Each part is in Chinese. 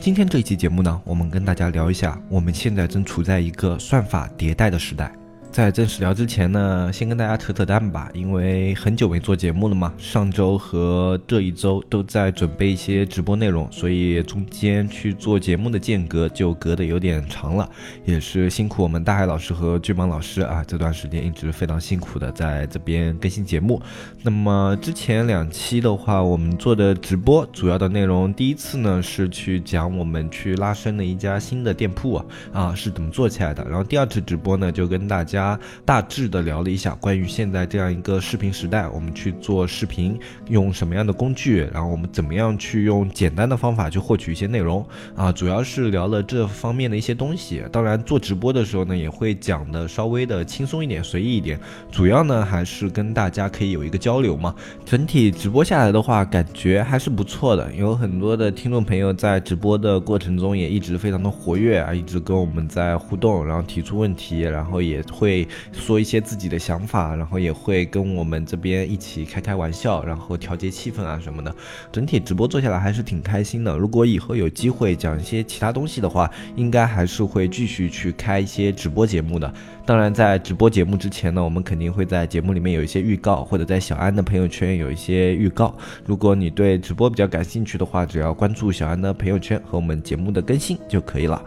今天这一期节目呢，我们跟大家聊一下，我们现在正处在一个算法迭代的时代。在正式聊之前呢，先跟大家扯扯淡吧，因为很久没做节目了嘛。上周和这一周都在准备一些直播内容，所以中间去做节目的间隔就隔得有点长了，也是辛苦我们大海老师和巨蟒老师啊，这段时间一直非常辛苦的在这边更新节目。那么之前两期的话，我们做的直播主要的内容，第一次呢是去讲我们去拉伸的一家新的店铺啊啊是怎么做起来的，然后第二次直播呢就跟大家。大致的聊了一下关于现在这样一个视频时代，我们去做视频用什么样的工具，然后我们怎么样去用简单的方法去获取一些内容啊，主要是聊了这方面的一些东西。当然做直播的时候呢，也会讲的稍微的轻松一点，随意一点。主要呢还是跟大家可以有一个交流嘛。整体直播下来的话，感觉还是不错的。有很多的听众朋友在直播的过程中也一直非常的活跃啊，一直跟我们在互动，然后提出问题，然后也会。会说一些自己的想法，然后也会跟我们这边一起开开玩笑，然后调节气氛啊什么的。整体直播做下来还是挺开心的。如果以后有机会讲一些其他东西的话，应该还是会继续去开一些直播节目的。当然，在直播节目之前呢，我们肯定会在节目里面有一些预告，或者在小安的朋友圈有一些预告。如果你对直播比较感兴趣的话，只要关注小安的朋友圈和我们节目的更新就可以了。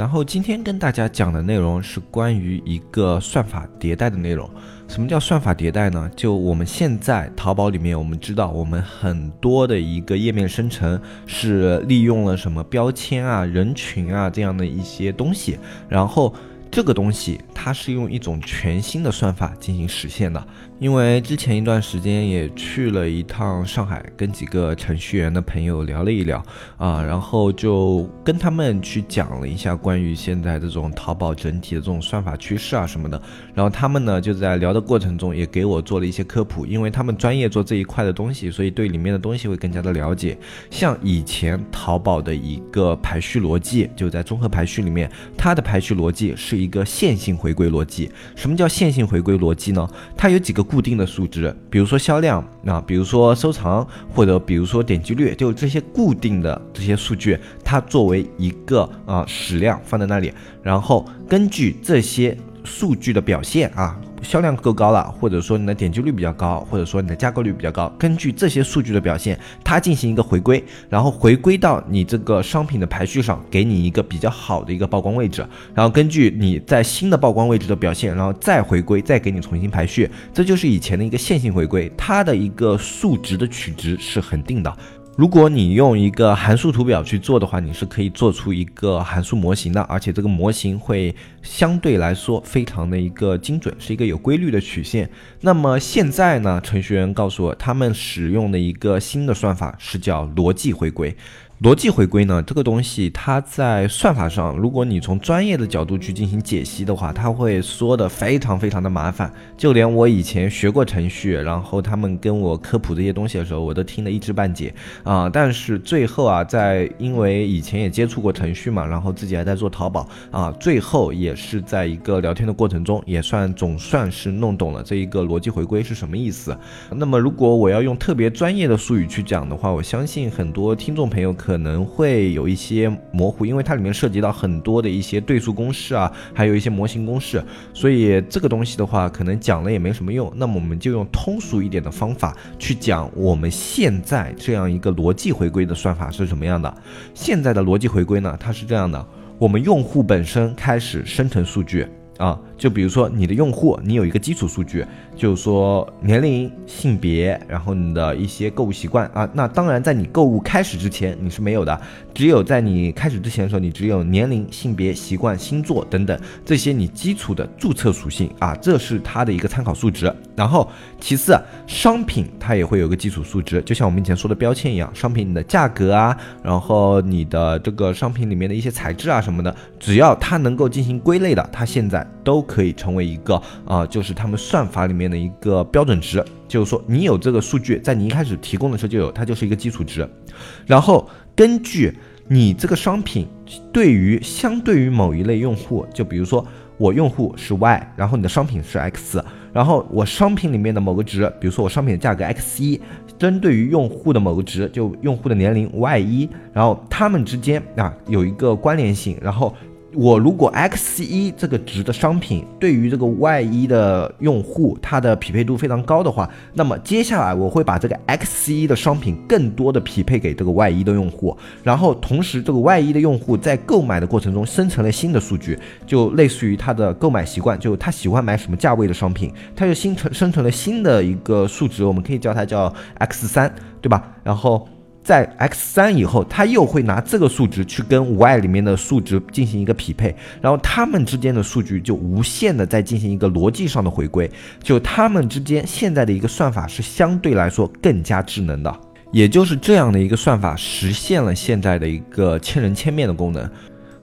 然后今天跟大家讲的内容是关于一个算法迭代的内容。什么叫算法迭代呢？就我们现在淘宝里面，我们知道我们很多的一个页面生成是利用了什么标签啊、人群啊这样的一些东西，然后这个东西它是用一种全新的算法进行实现的。因为之前一段时间也去了一趟上海，跟几个程序员的朋友聊了一聊啊，然后就跟他们去讲了一下关于现在这种淘宝整体的这种算法趋势啊什么的。然后他们呢就在聊的过程中也给我做了一些科普，因为他们专业做这一块的东西，所以对里面的东西会更加的了解。像以前淘宝的一个排序逻辑，就在综合排序里面，它的排序逻辑是一个线性回归逻辑。什么叫线性回归逻辑呢？它有几个。固定的数值，比如说销量啊，比如说收藏，或者比如说点击率，就这些固定的这些数据，它作为一个啊矢量放在那里，然后根据这些数据的表现啊。销量够高了，或者说你的点击率比较高，或者说你的加购率比较高，根据这些数据的表现，它进行一个回归，然后回归到你这个商品的排序上，给你一个比较好的一个曝光位置，然后根据你在新的曝光位置的表现，然后再回归，再给你重新排序，这就是以前的一个线性回归，它的一个数值的取值是恒定的。如果你用一个函数图表去做的话，你是可以做出一个函数模型的，而且这个模型会相对来说非常的一个精准，是一个有规律的曲线。那么现在呢，程序员告诉我，他们使用的一个新的算法是叫逻辑回归。逻辑回归呢，这个东西它在算法上，如果你从专业的角度去进行解析的话，它会说的非常非常的麻烦。就连我以前学过程序，然后他们跟我科普这些东西的时候，我都听得一知半解啊。但是最后啊，在因为以前也接触过程序嘛，然后自己还在做淘宝啊，最后也是在一个聊天的过程中，也算总算是弄懂了这一个逻辑回归是什么意思。那么如果我要用特别专业的术语去讲的话，我相信很多听众朋友可。可能会有一些模糊，因为它里面涉及到很多的一些对数公式啊，还有一些模型公式，所以这个东西的话，可能讲了也没什么用。那么我们就用通俗一点的方法去讲我们现在这样一个逻辑回归的算法是什么样的。现在的逻辑回归呢，它是这样的：我们用户本身开始生成数据啊。就比如说你的用户，你有一个基础数据，就是说年龄、性别，然后你的一些购物习惯啊。那当然，在你购物开始之前你是没有的，只有在你开始之前的时候，你只有年龄、性别、习惯、星座等等这些你基础的注册属性啊，这是它的一个参考数值。然后其次，商品它也会有个基础数值，就像我们以前说的标签一样，商品你的价格啊，然后你的这个商品里面的一些材质啊什么的，只要它能够进行归类的，它现在都。可以成为一个啊，就是他们算法里面的一个标准值，就是说你有这个数据，在你一开始提供的时候就有，它就是一个基础值。然后根据你这个商品对于相对于某一类用户，就比如说我用户是 Y，然后你的商品是 X，然后我商品里面的某个值，比如说我商品的价格 X 一，针对于用户的某个值，就用户的年龄 Y 一，然后他们之间啊有一个关联性，然后。我如果 X 一这个值的商品对于这个 Y 一的用户，它的匹配度非常高的话，那么接下来我会把这个 X 一的商品更多的匹配给这个 Y 一的用户，然后同时这个 Y 一的用户在购买的过程中生成了新的数据，就类似于他的购买习惯，就他喜欢买什么价位的商品，他就新成生成了新的一个数值，我们可以叫它叫 X 三，对吧？然后。在 x 三以后，它又会拿这个数值去跟 y 里面的数值进行一个匹配，然后它们之间的数据就无限的在进行一个逻辑上的回归，就它们之间现在的一个算法是相对来说更加智能的，也就是这样的一个算法实现了现在的一个千人千面的功能。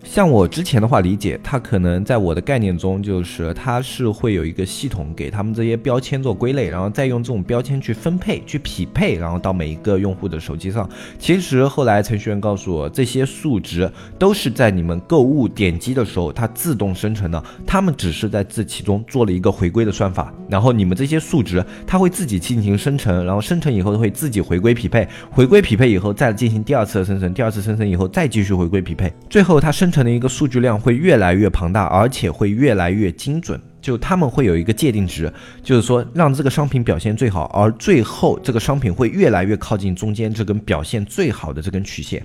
像我之前的话理解，它可能在我的概念中，就是它是会有一个系统给他们这些标签做归类，然后再用这种标签去分配、去匹配，然后到每一个用户的手机上。其实后来程序员告诉我，这些数值都是在你们购物点击的时候它自动生成的，他们只是在这其中做了一个回归的算法，然后你们这些数值它会自己进行生成，然后生成以后会自己回归匹配，回归匹配以后再进行第二次的生成，第二次生成以后再继续回归匹配，最后它生成可能一个数据量会越来越庞大，而且会越来越精准。就他们会有一个界定值，就是说让这个商品表现最好，而最后这个商品会越来越靠近中间这根表现最好的这根曲线。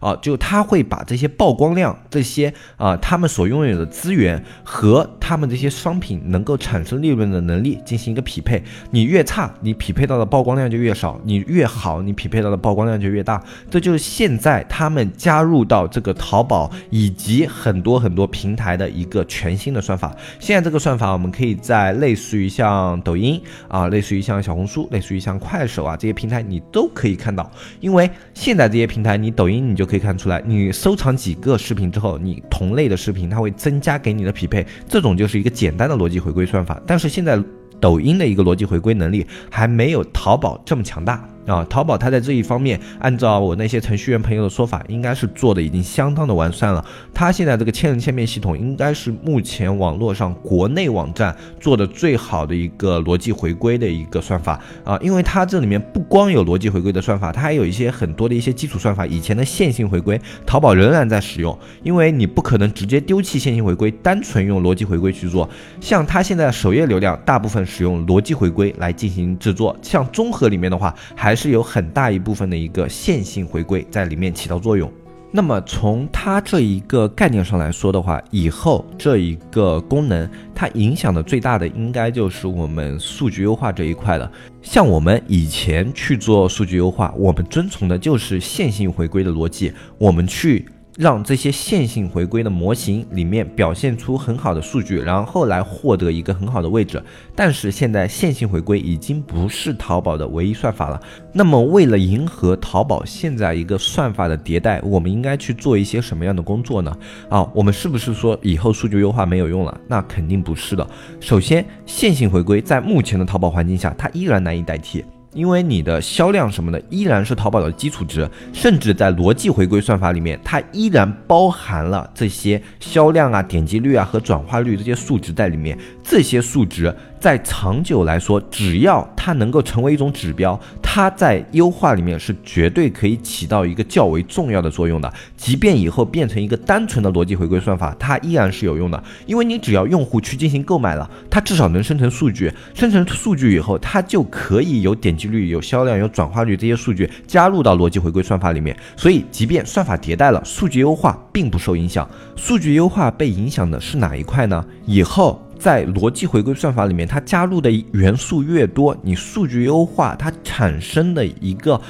啊，就他会把这些曝光量、这些啊他们所拥有的资源和他们这些商品能够产生利润的能力进行一个匹配。你越差，你匹配到的曝光量就越少；你越好，你匹配到的曝光量就越大。这就是现在他们加入到这个淘宝以及很多很多平台的一个全新的算法。现在这个算法，我们可以在类似于像抖音啊，类似于像小红书，类似于像快手啊这些平台，你都可以看到。因为现在这些平台，你抖音。你就可以看出来，你收藏几个视频之后，你同类的视频它会增加给你的匹配，这种就是一个简单的逻辑回归算法。但是现在抖音的一个逻辑回归能力还没有淘宝这么强大。啊，淘宝它在这一方面，按照我那些程序员朋友的说法，应该是做的已经相当的完善了。它现在这个千人千面系统，应该是目前网络上国内网站做的最好的一个逻辑回归的一个算法啊。因为它这里面不光有逻辑回归的算法，它还有一些很多的一些基础算法。以前的线性回归，淘宝仍然在使用，因为你不可能直接丢弃线性回归，单纯用逻辑回归去做。像它现在首页流量，大部分使用逻辑回归来进行制作。像综合里面的话，还还是有很大一部分的一个线性回归在里面起到作用。那么从它这一个概念上来说的话，以后这一个功能它影响的最大的应该就是我们数据优化这一块了。像我们以前去做数据优化，我们遵从的就是线性回归的逻辑，我们去。让这些线性回归的模型里面表现出很好的数据，然后来获得一个很好的位置。但是现在线性回归已经不是淘宝的唯一算法了。那么为了迎合淘宝现在一个算法的迭代，我们应该去做一些什么样的工作呢？啊，我们是不是说以后数据优化没有用了？那肯定不是的。首先，线性回归在目前的淘宝环境下，它依然难以代替。因为你的销量什么的依然是淘宝的基础值，甚至在逻辑回归算法里面，它依然包含了这些销量啊、点击率啊和转化率这些数值在里面。这些数值在长久来说，只要它能够成为一种指标，它在优化里面是绝对可以起到一个较为重要的作用的。即便以后变成一个单纯的逻辑回归算法，它依然是有用的。因为你只要用户去进行购买了，它至少能生成数据，生成数据以后，它就可以有点击率、有销量、有转化率这些数据加入到逻辑回归算法里面。所以，即便算法迭代了，数据优化并不受影响。数据优化被影响的是哪一块呢？以后。在逻辑回归算法里面，它加入的元素越多，你数据优化它产生的一个。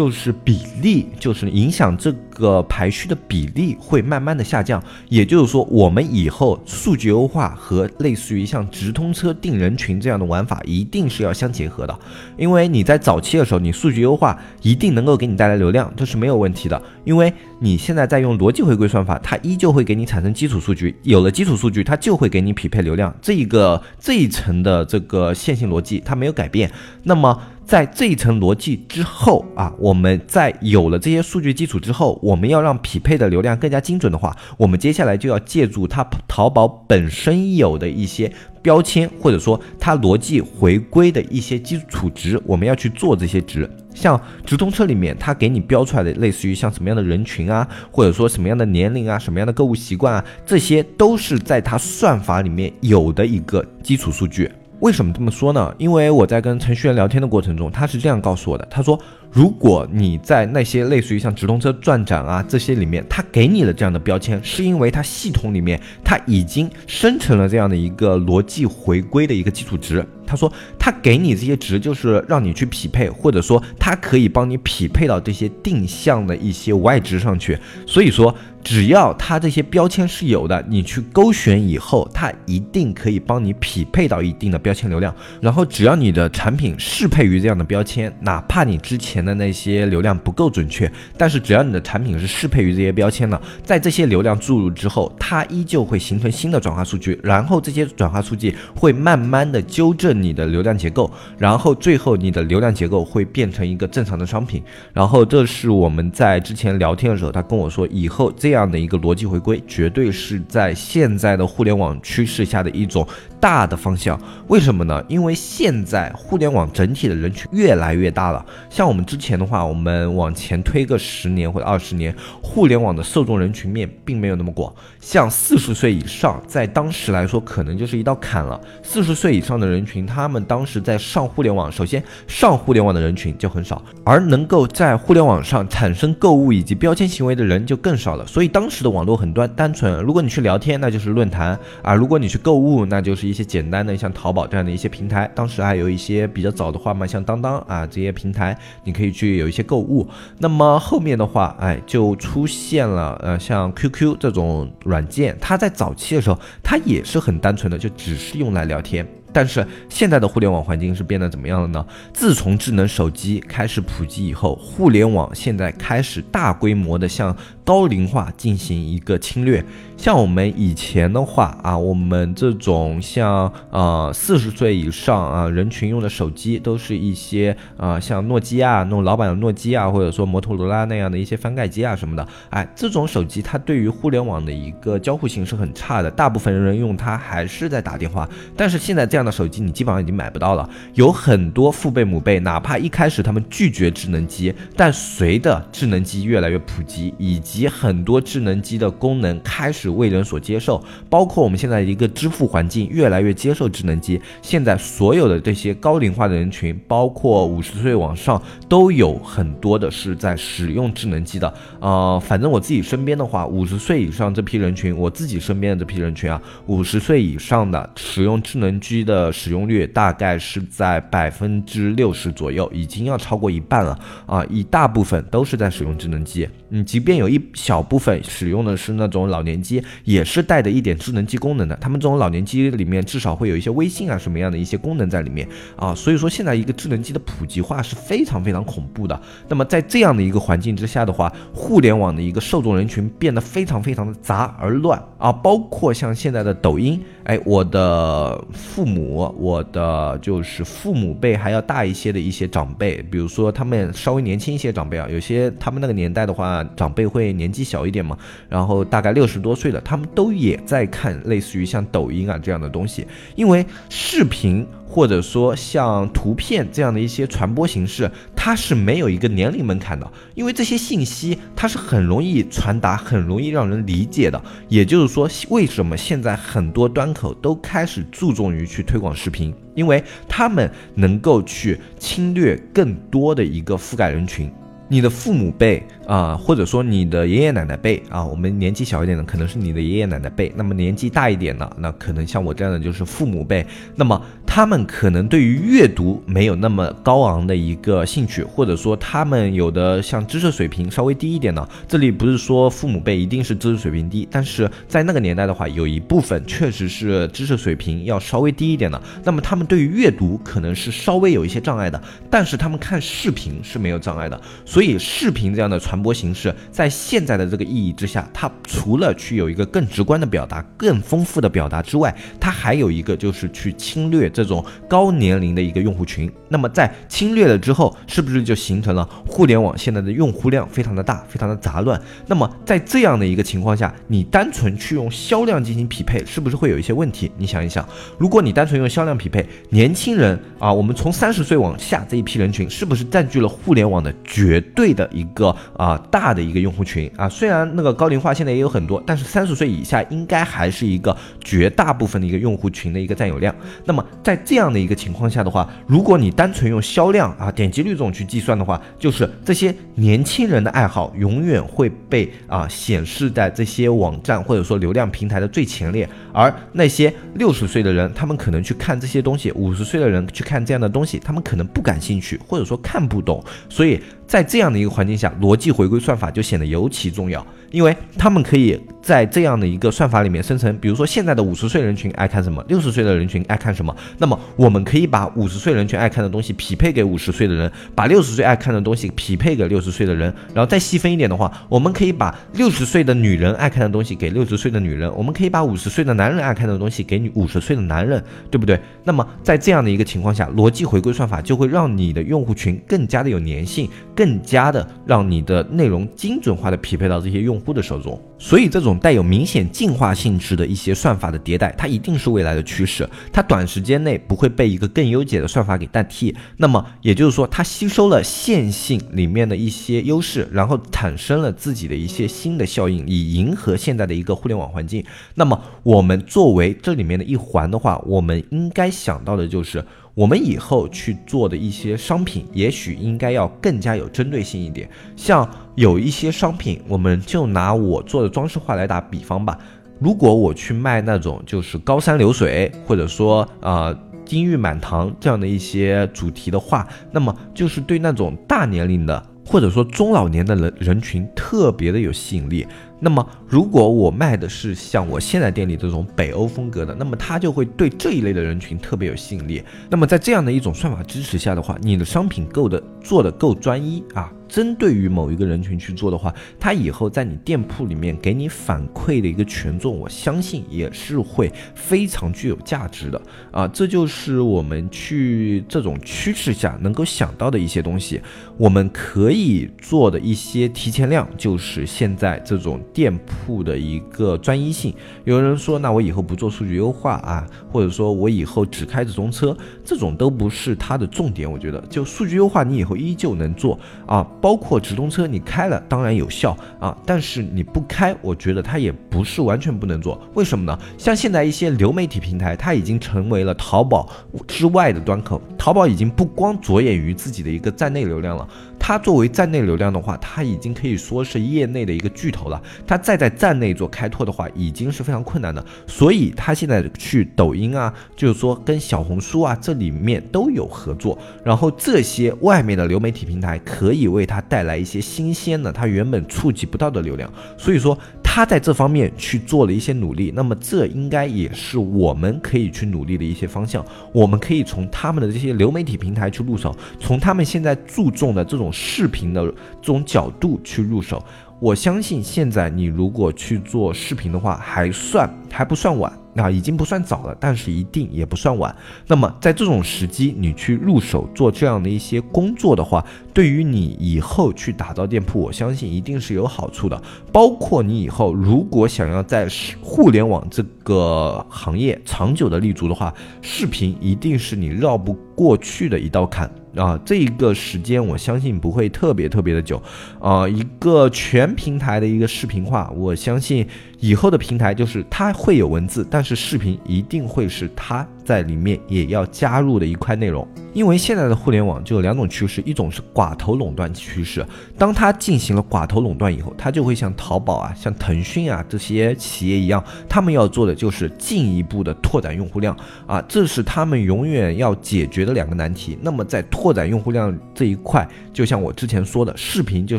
就是比例，就是影响这个排序的比例会慢慢的下降。也就是说，我们以后数据优化和类似于像直通车定人群这样的玩法，一定是要相结合的。因为你在早期的时候，你数据优化一定能够给你带来流量，这是没有问题的。因为你现在在用逻辑回归算法，它依旧会给你产生基础数据，有了基础数据，它就会给你匹配流量。这一个这一层的这个线性逻辑，它没有改变。那么在这一层逻辑之后啊，我们在有了这些数据基础之后，我们要让匹配的流量更加精准的话，我们接下来就要借助它淘宝本身有的一些标签，或者说它逻辑回归的一些基础值，我们要去做这些值。像直通车里面，它给你标出来的类似于像什么样的人群啊，或者说什么样的年龄啊，什么样的购物习惯啊，这些都是在它算法里面有的一个基础数据。为什么这么说呢？因为我在跟程序员聊天的过程中，他是这样告诉我的。他说，如果你在那些类似于像直通车转展啊这些里面，他给你了这样的标签，是因为它系统里面它已经生成了这样的一个逻辑回归的一个基础值。他说，他给你这些值，就是让你去匹配，或者说他可以帮你匹配到这些定向的一些外值上去。所以说。只要它这些标签是有的，你去勾选以后，它一定可以帮你匹配到一定的标签流量。然后只要你的产品适配于这样的标签，哪怕你之前前的那些流量不够准确，但是只要你的产品是适配于这些标签的，在这些流量注入之后，它依旧会形成新的转化数据，然后这些转化数据会慢慢的纠正你的流量结构，然后最后你的流量结构会变成一个正常的商品。然后这是我们在之前聊天的时候，他跟我说以后。这样的一个逻辑回归，绝对是在现在的互联网趋势下的一种大的方向。为什么呢？因为现在互联网整体的人群越来越大了。像我们之前的话，我们往前推个十年或者二十年，互联网的受众人群面并没有那么广。像四十岁以上，在当时来说，可能就是一道坎了。四十岁以上的人群，他们当时在上互联网，首先上互联网的人群就很少，而能够在互联网上产生购物以及标签行为的人就更少了。所以。当时的网络很端单纯，如果你去聊天，那就是论坛啊；如果你去购物，那就是一些简单的像淘宝这样的一些平台。当时还有一些比较早的话嘛，像当当啊这些平台，你可可以去有一些购物。那么后面的话，哎，就出现了呃像 QQ 这种软件，它在早期的时候，它也是很单纯的，就只是用来聊天。但是现在的互联网环境是变得怎么样了呢？自从智能手机开始普及以后，互联网现在开始大规模的向高龄化进行一个侵略。像我们以前的话啊，我们这种像呃四十岁以上啊人群用的手机，都是一些啊像诺基亚那种老版的诺基亚，或者说摩托罗拉那样的一些翻盖机啊什么的。哎，这种手机它对于互联网的一个交互性是很差的，大部分人用它还是在打电话。但是现在。这样的手机你基本上已经买不到了，有很多父辈母辈，哪怕一开始他们拒绝智能机，但随着智能机越来越普及，以及及很多智能机的功能开始为人所接受，包括我们现在一个支付环境越来越接受智能机，现在所有的这些高龄化的人群，包括五十岁往上，都有很多的是在使用智能机的。呃，反正我自己身边的话，五十岁以上这批人群，我自己身边的这批人群啊，五十岁以上的使用智能机的。的使用率大概是在百分之六十左右，已经要超过一半了啊！一大部分都是在使用智能机，嗯，即便有一小部分使用的是那种老年机，也是带着一点智能机功能的。他们这种老年机里面至少会有一些微信啊什么样的一些功能在里面啊，所以说现在一个智能机的普及化是非常非常恐怖的。那么在这样的一个环境之下的话，互联网的一个受众人群变得非常非常的杂而乱啊，包括像现在的抖音，哎，我的父。母，我的就是父母辈还要大一些的一些长辈，比如说他们稍微年轻一些长辈啊，有些他们那个年代的话，长辈会年纪小一点嘛，然后大概六十多岁的，他们都也在看类似于像抖音啊这样的东西，因为视频。或者说像图片这样的一些传播形式，它是没有一个年龄门槛的，因为这些信息它是很容易传达、很容易让人理解的。也就是说，为什么现在很多端口都开始注重于去推广视频，因为他们能够去侵略更多的一个覆盖人群。你的父母辈啊，或者说你的爷爷奶奶辈啊，我们年纪小一点的可能是你的爷爷奶奶辈，那么年纪大一点的，那可能像我这样的就是父母辈，那么他们可能对于阅读没有那么高昂的一个兴趣，或者说他们有的像知识水平稍微低一点的，这里不是说父母辈一定是知识水平低，但是在那个年代的话，有一部分确实是知识水平要稍微低一点的，那么他们对于阅读可能是稍微有一些障碍的，但是他们看视频是没有障碍的，所。以，视频这样的传播形式，在现在的这个意义之下，它除了去有一个更直观的表达、更丰富的表达之外，它还有一个就是去侵略这种高年龄的一个用户群。那么，在侵略了之后，是不是就形成了互联网现在的用户量非常的大、非常的杂乱？那么，在这样的一个情况下，你单纯去用销量进行匹配，是不是会有一些问题？你想一想，如果你单纯用销量匹配，年轻人啊，我们从三十岁往下这一批人群，是不是占据了互联网的绝？对的一个啊大的一个用户群啊，虽然那个高龄化现在也有很多，但是三十岁以下应该还是一个绝大部分的一个用户群的一个占有量。那么在在这样的一个情况下的话，如果你单纯用销量啊点击率这种去计算的话，就是这些年轻人的爱好永远会被啊显示在这些网站或者说流量平台的最前列，而那些六十岁的人，他们可能去看这些东西，五十岁的人去看这样的东西，他们可能不感兴趣，或者说看不懂，所以。在这样的一个环境下，逻辑回归算法就显得尤其重要，因为他们可以。在这样的一个算法里面生成，比如说现在的五十岁人群爱看什么，六十岁的人群爱看什么，那么我们可以把五十岁人群爱看的东西匹配给五十岁的人，把六十岁爱看的东西匹配给六十岁的人，然后再细分一点的话，我们可以把六十岁的女人爱看的东西给六十岁的女人，我们可以把五十岁的男人爱看的东西给你五十岁的男人，对不对？那么在这样的一个情况下，逻辑回归算法就会让你的用户群更加的有粘性，更加的让你的内容精准化的匹配到这些用户的手中。所以，这种带有明显进化性质的一些算法的迭代，它一定是未来的趋势。它短时间内不会被一个更优解的算法给代替。那么，也就是说，它吸收了线性里面的一些优势，然后产生了自己的一些新的效应，以迎合现在的一个互联网环境。那么，我们作为这里面的一环的话，我们应该想到的就是。我们以后去做的一些商品，也许应该要更加有针对性一点。像有一些商品，我们就拿我做的装饰画来打比方吧。如果我去卖那种就是高山流水，或者说啊金玉满堂这样的一些主题的画，那么就是对那种大年龄的或者说中老年的人人群特别的有吸引力。那么，如果我卖的是像我现在店里这种北欧风格的，那么它就会对这一类的人群特别有吸引力。那么在这样的一种算法支持下的话，你的商品够的做的够专一啊。针对于某一个人群去做的话，他以后在你店铺里面给你反馈的一个权重，我相信也是会非常具有价值的啊！这就是我们去这种趋势下能够想到的一些东西。我们可以做的一些提前量，就是现在这种店铺的一个专一性。有人说，那我以后不做数据优化啊，或者说我以后只开直通车，这种都不是它的重点。我觉得，就数据优化，你以后依旧能做啊。包括直通车，你开了当然有效啊，但是你不开，我觉得它也不是完全不能做。为什么呢？像现在一些流媒体平台，它已经成为了淘宝之外的端口。淘宝已经不光着眼于自己的一个站内流量了。它作为站内流量的话，它已经可以说是业内的一个巨头了。它再在站内做开拓的话，已经是非常困难的。所以它现在去抖音啊，就是说跟小红书啊，这里面都有合作。然后这些外面的流媒体平台可以为它带来一些新鲜的，它原本触及不到的流量。所以说。他在这方面去做了一些努力，那么这应该也是我们可以去努力的一些方向。我们可以从他们的这些流媒体平台去入手，从他们现在注重的这种视频的这种角度去入手。我相信现在你如果去做视频的话，还算还不算晚。那已经不算早了，但是一定也不算晚。那么在这种时机，你去入手做这样的一些工作的话，对于你以后去打造店铺，我相信一定是有好处的。包括你以后如果想要在互联网这个行业长久的立足的话，视频一定是你绕不过去的一道坎。啊，这一个时间我相信不会特别特别的久，啊，一个全平台的一个视频化，我相信以后的平台就是它会有文字，但是视频一定会是它在里面也要加入的一块内容。因为现在的互联网就有两种趋势，一种是寡头垄断趋势，当它进行了寡头垄断以后，它就会像淘宝啊、像腾讯啊这些企业一样，他们要做的就是进一步的拓展用户量啊，这是他们永远要解决的两个难题。那么在拓展用户量这一块，就像我之前说的，视频就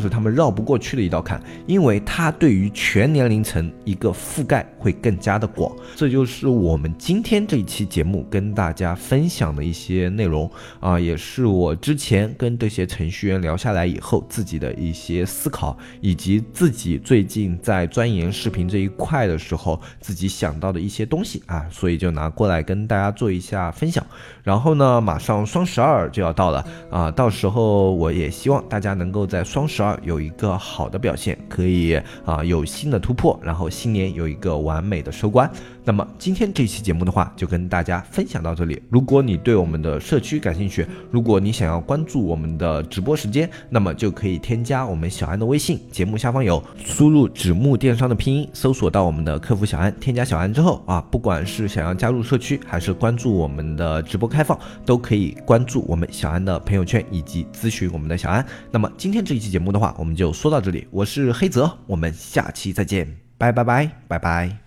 是他们绕不过去的一道坎，因为它对于全年龄层一个覆盖会更加的广。这就是我们今天这一期节目跟大家分享的一些内容。啊，也是我之前跟这些程序员聊下来以后自己的一些思考，以及自己最近在钻研视频这一块的时候自己想到的一些东西啊，所以就拿过来跟大家做一下分享。然后呢，马上双十二就要到了啊，到时候我也希望大家能够在双十二有一个好的表现，可以啊有新的突破，然后新年有一个完美的收官。那么今天这期节目的话，就跟大家分享到这里。如果你对我们的社区感兴趣，如果你想要关注我们的直播时间，那么就可以添加我们小安的微信，节目下方有，输入纸木电商的拼音，搜索到我们的客服小安，添加小安之后啊，不管是想要加入社区，还是关注我们的直播开放，都可以关注我们小安的朋友圈以及咨询我们的小安。那么今天这一期节目的话，我们就说到这里，我是黑泽，我们下期再见，拜拜拜拜拜。